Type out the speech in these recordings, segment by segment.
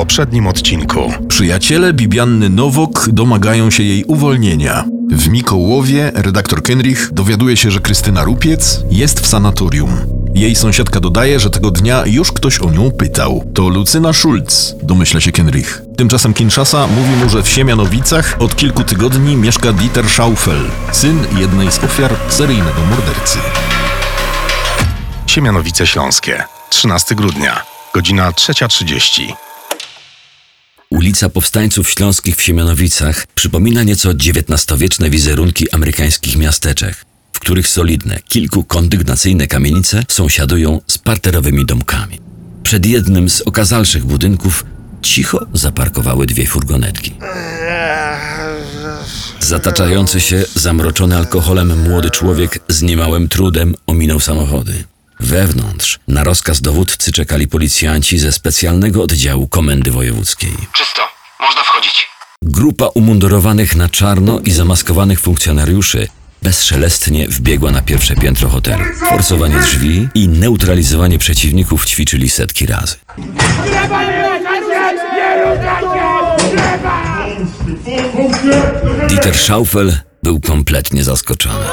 poprzednim odcinku. Przyjaciele Bibianny Nowok domagają się jej uwolnienia. W Mikołowie redaktor Kenrich dowiaduje się, że Krystyna Rupiec jest w sanatorium. Jej sąsiadka dodaje, że tego dnia już ktoś o nią pytał. To Lucyna Schulz, domyśla się Kenrich. Tymczasem Kinshasa mówi mu, że w Siemianowicach od kilku tygodni mieszka Dieter Schaufel, syn jednej z ofiar seryjnego mordercy. Siemianowice Śląskie, 13 grudnia, godzina 3.30. Ulica Powstańców Śląskich w Siemianowicach przypomina nieco XIX-wieczne wizerunki amerykańskich miasteczek, w których solidne, kilkukondygnacyjne kamienice sąsiadują z parterowymi domkami. Przed jednym z okazalszych budynków cicho zaparkowały dwie furgonetki. Zataczający się, zamroczony alkoholem młody człowiek z niemałym trudem ominął samochody. Wewnątrz, na rozkaz dowódcy czekali policjanci ze specjalnego oddziału Komendy Wojewódzkiej. Czysto. Można wchodzić. Grupa umundurowanych na czarno i zamaskowanych funkcjonariuszy bezszelestnie wbiegła na pierwsze piętro hotelu. Forsowanie drzwi i neutralizowanie przeciwników ćwiczyli setki razy. Dieter Schaufel był kompletnie zaskoczony.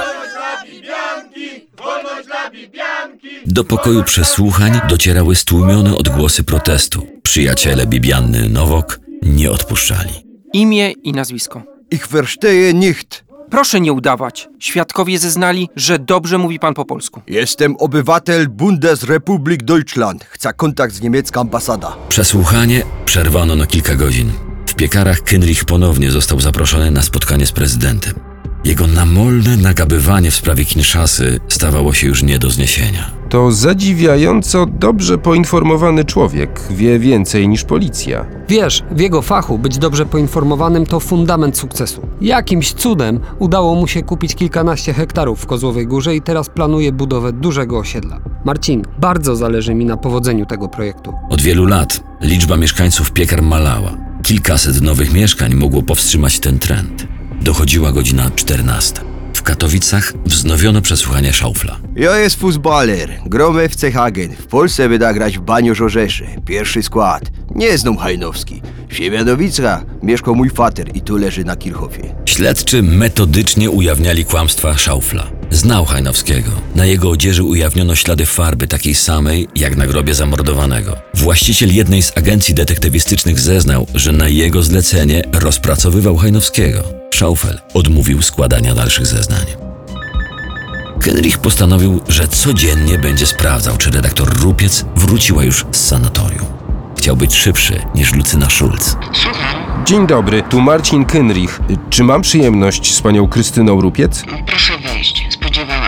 Do pokoju przesłuchań docierały stłumione odgłosy protestu. Przyjaciele Bibianny Nowok nie odpuszczali. Imię i nazwisko. Ich verstehe nicht. Proszę nie udawać. Świadkowie zeznali, że dobrze mówi pan po polsku. Jestem obywatel Bundesrepublik Deutschland. Chcę kontakt z niemiecką ambasada. Przesłuchanie przerwano na kilka godzin. W piekarach Kynrich ponownie został zaproszony na spotkanie z prezydentem. Jego namolne nagabywanie w sprawie Kinszasy stawało się już nie do zniesienia. To zadziwiająco dobrze poinformowany człowiek. Wie więcej niż policja. Wiesz, w jego fachu być dobrze poinformowanym to fundament sukcesu. Jakimś cudem udało mu się kupić kilkanaście hektarów w Kozłowej Górze i teraz planuje budowę dużego osiedla. Marcin, bardzo zależy mi na powodzeniu tego projektu. Od wielu lat liczba mieszkańców piekar malała. Kilkaset nowych mieszkań mogło powstrzymać ten trend. Dochodziła godzina 14. W Katowicach wznowiono przesłuchanie Schaufla. Ja jest futbaler. Grome w Cechagen. W Polsce będę grać w Baniu Żorzesze. Pierwszy skład. Nie znam Hajnowski. W Siemianowicach mieszka mój fater i tu leży na Kirchhofie. Śledczy metodycznie ujawniali kłamstwa Schaufla. Znał Hajnowskiego. Na jego odzieży ujawniono ślady farby takiej samej jak na grobie zamordowanego. Właściciel jednej z agencji detektywistycznych zeznał, że na jego zlecenie rozpracowywał Hajnowskiego. Schaufel odmówił składania dalszych zeznań. Kenrich postanowił, że codziennie będzie sprawdzał, czy redaktor Rupiec wróciła już z sanatorium. Chciał być szybszy niż Lucyna Schulz. Słucham. Dzień dobry, tu Marcin Kynrich. Czy mam przyjemność z panią Krystyną Rupiec? Proszę wejść. Spodziewałam.